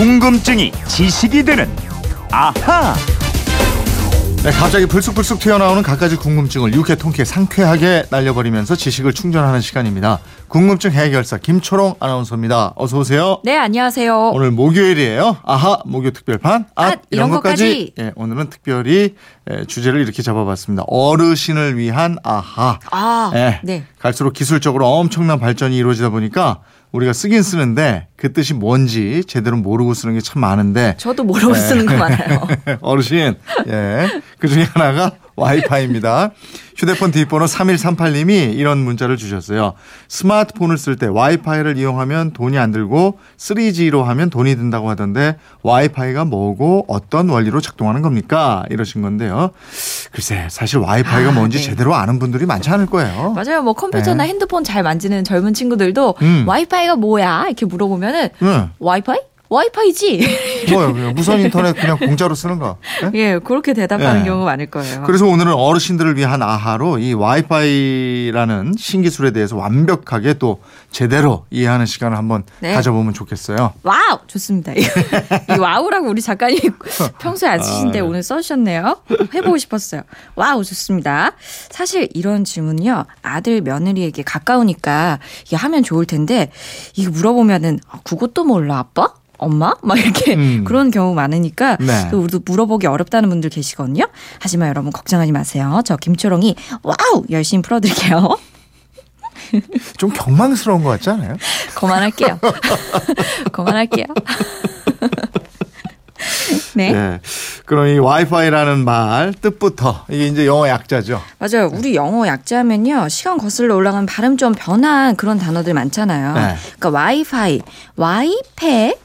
궁금증이 지식이 되는 아하. 네, 갑자기 불쑥불쑥 튀어나오는 갖가지 궁금증을 유쾌 통쾌 상쾌하게 날려버리면서 지식을 충전하는 시간입니다. 궁금증 해결사 김초롱 아나운서입니다. 어서 오세요. 네, 안녕하세요. 오늘 목요일이에요. 아하 목요 특별판 앗, 앗, 이런 것까지. 예, 오늘은 특별히 예, 주제를 이렇게 잡아봤습니다. 어르신을 위한 아하. 아, 예, 네. 갈수록 기술적으로 엄청난 발전이 이루어지다 보니까 우리가 쓰긴 쓰는데 그 뜻이 뭔지 제대로 모르고 쓰는 게 참 많은데 저도 모르고 쓰는 거 많아요. 어르신, 예. 그 중에 하나가 와이파이입니다. 휴대폰 뒷번호 3138님이 이런 문자를 주셨어요. 스마트폰을 쓸 때 와이파이를 이용하면 돈이 안 들고 3G로 하면 돈이 든다고 하던데 와이파이가 뭐고 어떤 원리로 작동하는 겁니까? 이러신 건데요. 글쎄, 사실 와이파이가 아, 뭔지 네. 제대로 아는 분들이 많지 않을 거예요. 맞아요. 뭐 컴퓨터나 네. 핸드폰 잘 만지는 젊은 친구들도 음. 와이파이가 뭐야? 이렇게 물어보면은 네. 와이파이? 와이파이지. 뭐요? 그냥 무선 인터넷 그냥 공짜로 쓰는 거. 네? 예, 그렇게 대답하는 네. 경우가 많을 거예요. 그래서 오늘은 어르신들을 위한 아하로 이 와이파이라는 신기술에 대해서 완벽하게 또 제대로 이해하는 시간을 한번 네. 가져보면 좋겠어요. 와우! 좋습니다. 이 와우라고 우리 작가님 평소에 안 쓰신데 아, 네. 오늘 써주셨네요. 해보고 싶었어요. 와우, 좋습니다. 사실 이런 질문요, 아들, 며느리에게 가까우니까 이게 하면 좋을 텐데, 이거 물어보면은, 아, 그것도 몰라, 아빠? 엄마? 막 이렇게 음. 그런 경우 많으니까 네. 또 우리도 물어보기 어렵다는 분들 계시거든요. 하지만 여러분 걱정하지 마세요. 저 김초롱이 와우 열심히 풀어드릴게요. 좀 경망스러운 것 같지 않아요? 그만할게요. 그만할게요. 네. 네. 그럼 이 와이파이라는 말 뜻부터 이게 이제 영어 약자죠. 맞아요. 우리 영어 약자면요. 시간 거슬러 올라가면 발음 좀 변한 그런 단어들 많잖아요. 네. 그러니까 와이파이, 와이패,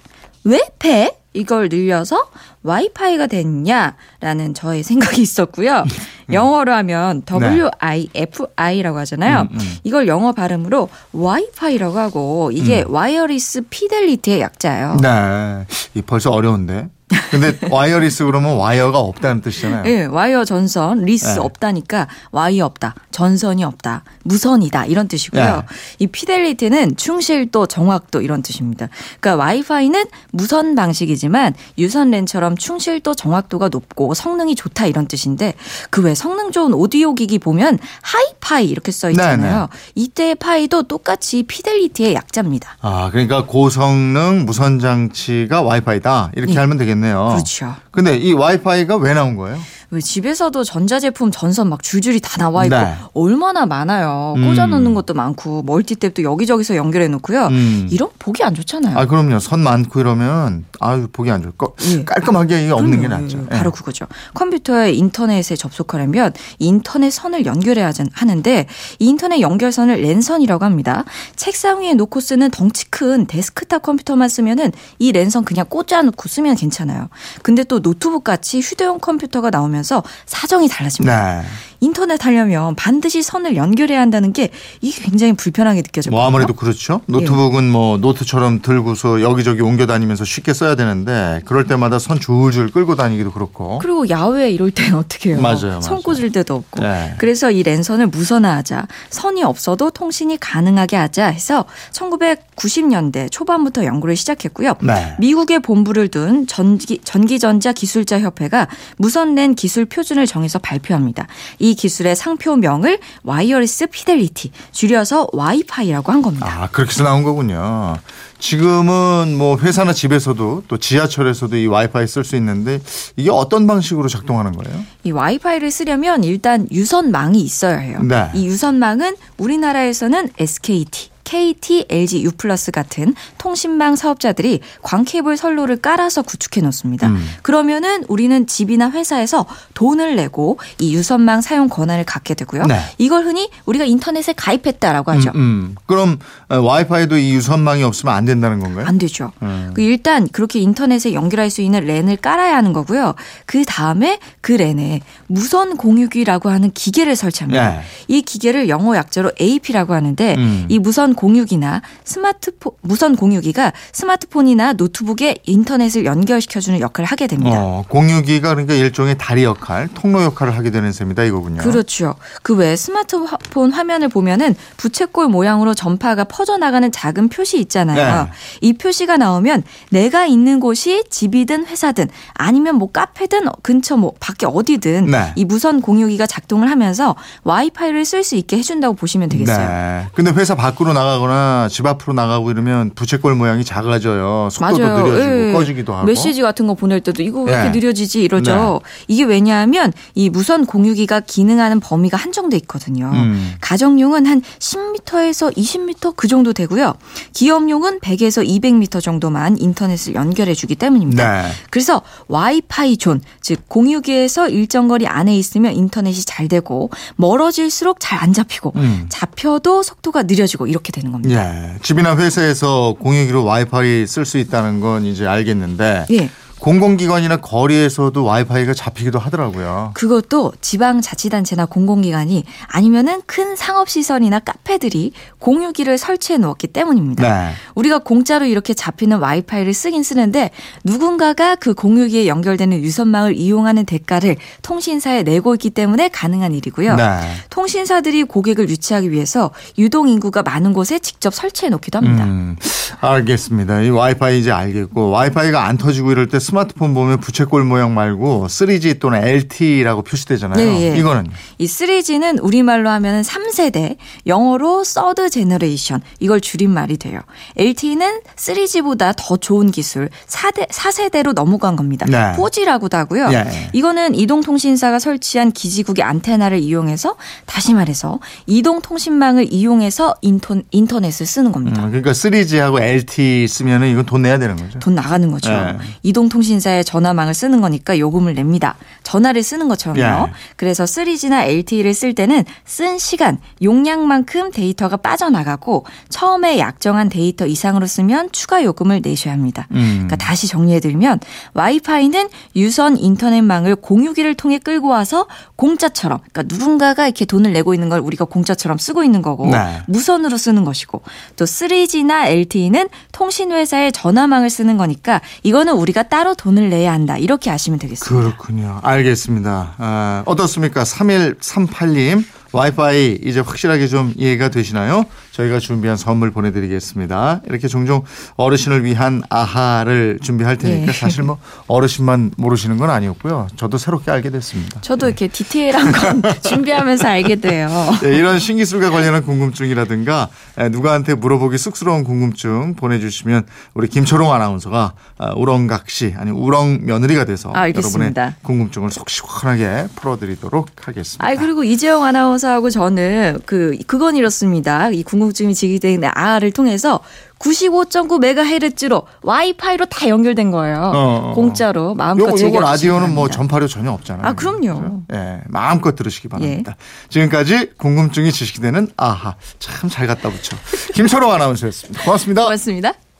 왜 패 이걸 늘려서 와이파이가 됐냐라는 저의 생각이 있었고요. 영어로 하면 W-I-F-I라고 하잖아요. 네. 음, 음. 이걸 영어 발음으로 와이파이라고 하고 이게 음. wireless fidelity의 약자예요. 네. 이 벌써 어려운데. 근데 wireless 그러면 wire가 없다는 뜻이잖아요. 예, 와이어 전선 less 네. 없다니까 와이어 없다, 전선이 없다, 무선이다 이런 뜻이고요. 네. 이 fidelity는 충실도, 정확도 이런 뜻입니다. 그러니까 와이파이는 무선 방식이지만 유선 랜처럼 충실도, 정확도가 높고 성능이 좋다 이런 뜻인데 그 외 성능 좋은 오디오 기기 보면 하이파이 이렇게 써 있잖아요. 이때의 fi도 똑같이 fidelity의 약자입니다. 아, 그러니까 고성능 무선 장치가 와이파이다. 이렇게 네. 알면 되겠네요. 그렇죠. 근데 이 와이파이가 왜 나온 거예요? 왜 집에서도 전자제품 전선 막 줄줄이 다 나와 있고 네. 얼마나 많아요. 음. 꽂아 놓는 것도 많고 멀티탭도 여기저기서 연결해 놓고요. 음. 이런 보기 안 좋잖아요. 아, 그럼요. 선 많고 이러면 아유, 보기 안 좋을 거. 예. 깔끔하게 이게 없는 게. 낫죠. 예, 바로 그거죠. 컴퓨터에 인터넷에 접속하려면 인터넷 선을 연결해야 하는데 이 인터넷 연결선을 랜선이라고 합니다. 책상 위에 놓고 쓰는 덩치 큰 데스크탑 컴퓨터만 쓰면은 이 랜선 그냥 꽂아 놓고 쓰면 괜찮아요. 근데 또 노트북 같이 휴대용 컴퓨터가 나오면서 사정이 달라집니다. 네. 인터넷 하려면 반드시 선을 연결해야 한다는 게 이게 굉장히 불편하게 느껴져요. 뭐 아무래도 그렇죠. 노트북은 뭐 노트처럼 들고서 여기저기 옮겨 다니면서 쉽게 써야 되는데 그럴 때마다 선 줄줄 끌고 다니기도 그렇고. 그리고 야외 이럴 때는 어떻게 해요? 맞아요, 맞아요. 선 꽂을 데도 없고. 네. 그래서 이 랜선을 무선화하자. 선이 없어도 통신이 가능하게 하자 해서 1990년대 초반부터 연구를 시작했고요. 네. 미국에 본부를 둔 전기, 전기전자 기술자 협회가 무선 랜 기술 표준을 정해서 발표합니다. 이 기술의 상표명을 wireless fidelity, 줄여서 와이파이라고 한 겁니다. 아, 그렇게 해서 나온 거군요. 지금은 뭐 회사나 집에서도 또 지하철에서도 이 와이파이 쓸 수 있는데 이게 어떤 방식으로 작동하는 거예요? 이 와이파이를 쓰려면 일단 유선망이 있어야 해요. 네. 이 유선망은 우리나라에서는 SKT, KT, LG U+ 같은 통신망 사업자들이 광케이블 선로를 깔아서 구축해 놓습니다. 음. 그러면은 우리는 집이나 회사에서 돈을 내고 이 유선망 사용 권한을 갖게 되고요. 네. 이걸 흔히 우리가 인터넷에 가입했다라고 하죠. 음, 음. 그럼 어, 와이파이도 이 유선망이 없으면 안 된다는 건가요? 안 되죠. 음. 그 일단 그렇게 인터넷에 연결할 수 있는 랜을 깔아야 하는 거고요. 그 다음에 그 랜에 무선 공유기라고 하는 기계를 설치합니다. 네. 이 기계를 영어 약자로 AP라고 하는데 음. 이 무선 공유기나 스마트폰 무선 공유기가 스마트폰이나 노트북에 인터넷을 연결시켜주는 역할을 하게 됩니다. 어, 공유기가 그러니까 일종의 다리 역할, 통로 역할을 하게 되는 셈이다 이거군요. 그렇죠. 그 외에 스마트폰 화면을 보면은 부채꼴 모양으로 전파가 퍼져나가는 작은 표시 있잖아요. 네. 이 표시가 나오면 내가 있는 곳이 집이든 회사든 아니면 뭐 카페든 근처 뭐 밖에 어디든 네. 이 무선 공유기가 작동을 하면서 와이파이를 쓸 수 있게 해준다고 보시면 되겠어요. 네. 근데 회사 밖으로 나가거나 집 앞으로 나가고 이러면 부채꼴 모양이 작아져요. 속도도 맞아요. 느려지고 예. 꺼지기도 하고. 메시지 같은 거 보낼 때도 이거 왜 이렇게 예. 느려지지 이러죠. 이게 왜냐하면 이 무선 공유기가 기능하는 범위가 한정돼 있거든요. 음. 가정용은 한 10m에서 20m 그 정도 되고요. 기업용은 100에서 200m 정도만 인터넷을 연결해 주기 때문입니다. 네. 그래서 와이파이 존, 즉 공유기에서 일정 거리 안에 있으면 인터넷이 잘 되고 멀어질수록 잘 안 잡히고 음. 잡혀도 속도가 느려지고 이렇게 되는 겁니다. 예. 집이나 회사에서 공유기로 와이파이 쓸 수 있다는 건 이제 알겠는데 예. 공공기관이나 거리에서도 와이파이가 잡히기도 하더라고요. 그것도 지방자치단체나 공공기관이 아니면은 큰 상업시설이나 카페들이 공유기를 설치해 놓았기 때문입니다. 네. 우리가 공짜로 이렇게 잡히는 와이파이를 쓰긴 쓰는데 누군가가 그 공유기에 연결되는 유선망을 이용하는 대가를 통신사에 내고 있기 때문에 가능한 일이고요. 네. 통신사들이 고객을 유치하기 위해서 유동 인구가 많은 곳에 직접 설치해 놓기도 합니다. 음, 알겠습니다. 이 와이파이 이제 알겠고 와이파이가 안 터지고 이럴 때 스마트폰 보면 부채꼴 모양 말고 3G 또는 LTE라고 표시되잖아요. 네, 예. 이거는 이 3G는 우리말로 하면 3세대, 영어로 third generation 이걸 줄임말이 돼요. LTE는 3G보다 더 좋은 기술 4대 4세대로 넘어간 겁니다. 네. 4G라고도 하고요. 예. 이거는 이동통신사가 설치한 기지국의 안테나를 이용해서 다시 말해서 이동통신망을 이용해서 인터, 인터넷을 쓰는 겁니다. 음, 그러니까 3G하고 LTE 쓰면은 이건 돈 내야 되는 거죠. 돈 나가는 거죠. 예. 이동통 신사의 전화망을 쓰는 거니까 요금을 냅니다. 전화를 쓰는 것처럼요. 예. 그래서 3G나 LTE를 쓸 때는 쓴 시간, 용량만큼 데이터가 빠져나가고 처음에 약정한 데이터 이상으로 쓰면 추가 요금을 내셔야 합니다. 음. 그러니까 다시 정리해드리면 와이파이는 유선 인터넷망을 공유기를 통해 끌고 와서 공짜처럼 그러니까 누군가가 이렇게 돈을 내고 있는 걸 우리가 공짜처럼 쓰고 있는 거고 네. 무선으로 쓰는 것이고 또 3G나 LTE는 통신회사의 전화망을 쓰는 거니까 이거는 우리가 따로 돈을 내야 한다 이렇게 아시면 되겠습니다. 그렇군요. 알겠습니다. 아, 어떻습니까? 3138님 와이파이 이제 확실하게 좀 이해가 되시나요? 저희가 준비한 선물 보내드리겠습니다. 이렇게 종종 어르신을 위한 아하를 준비할 테니까 예. 사실 뭐 어르신만 모르시는 건 아니었고요. 저도 새롭게 알게 됐습니다. 저도 이렇게 디테일한 건 준비하면서 알게 돼요. 네, 이런 신기술과 관련한 궁금증이라든가 에, 누구한테 물어보기 쑥스러운 궁금증 보내주시면 우리 김초롱 아나운서가 아, 우렁각시 아니 우렁 며느리가 돼서 알겠습니다. 여러분의 궁금증을 속 시원하게 풀어드리도록 하겠습니다. 아 그리고 이재영 아나운서하고 저는 그 그건 이렇습니다. 이 궁금 증이 제기된 아를 통해서 95.9 메가헤르츠로 와이파이로 다 연결된 거예요. 어. 공짜로 마음껏 요거, 요거 라디오는 뭐 바랍니다. 전파료 전혀 없잖아요. 아, 그럼요. 그죠? 예, 마음껏 들으시기 바랍니다. 지금까지 궁금증이 지식이 되는 아하 참 잘 갖다 붙여 김초롱 아나운서였습니다. 고맙습니다. 고맙습니다.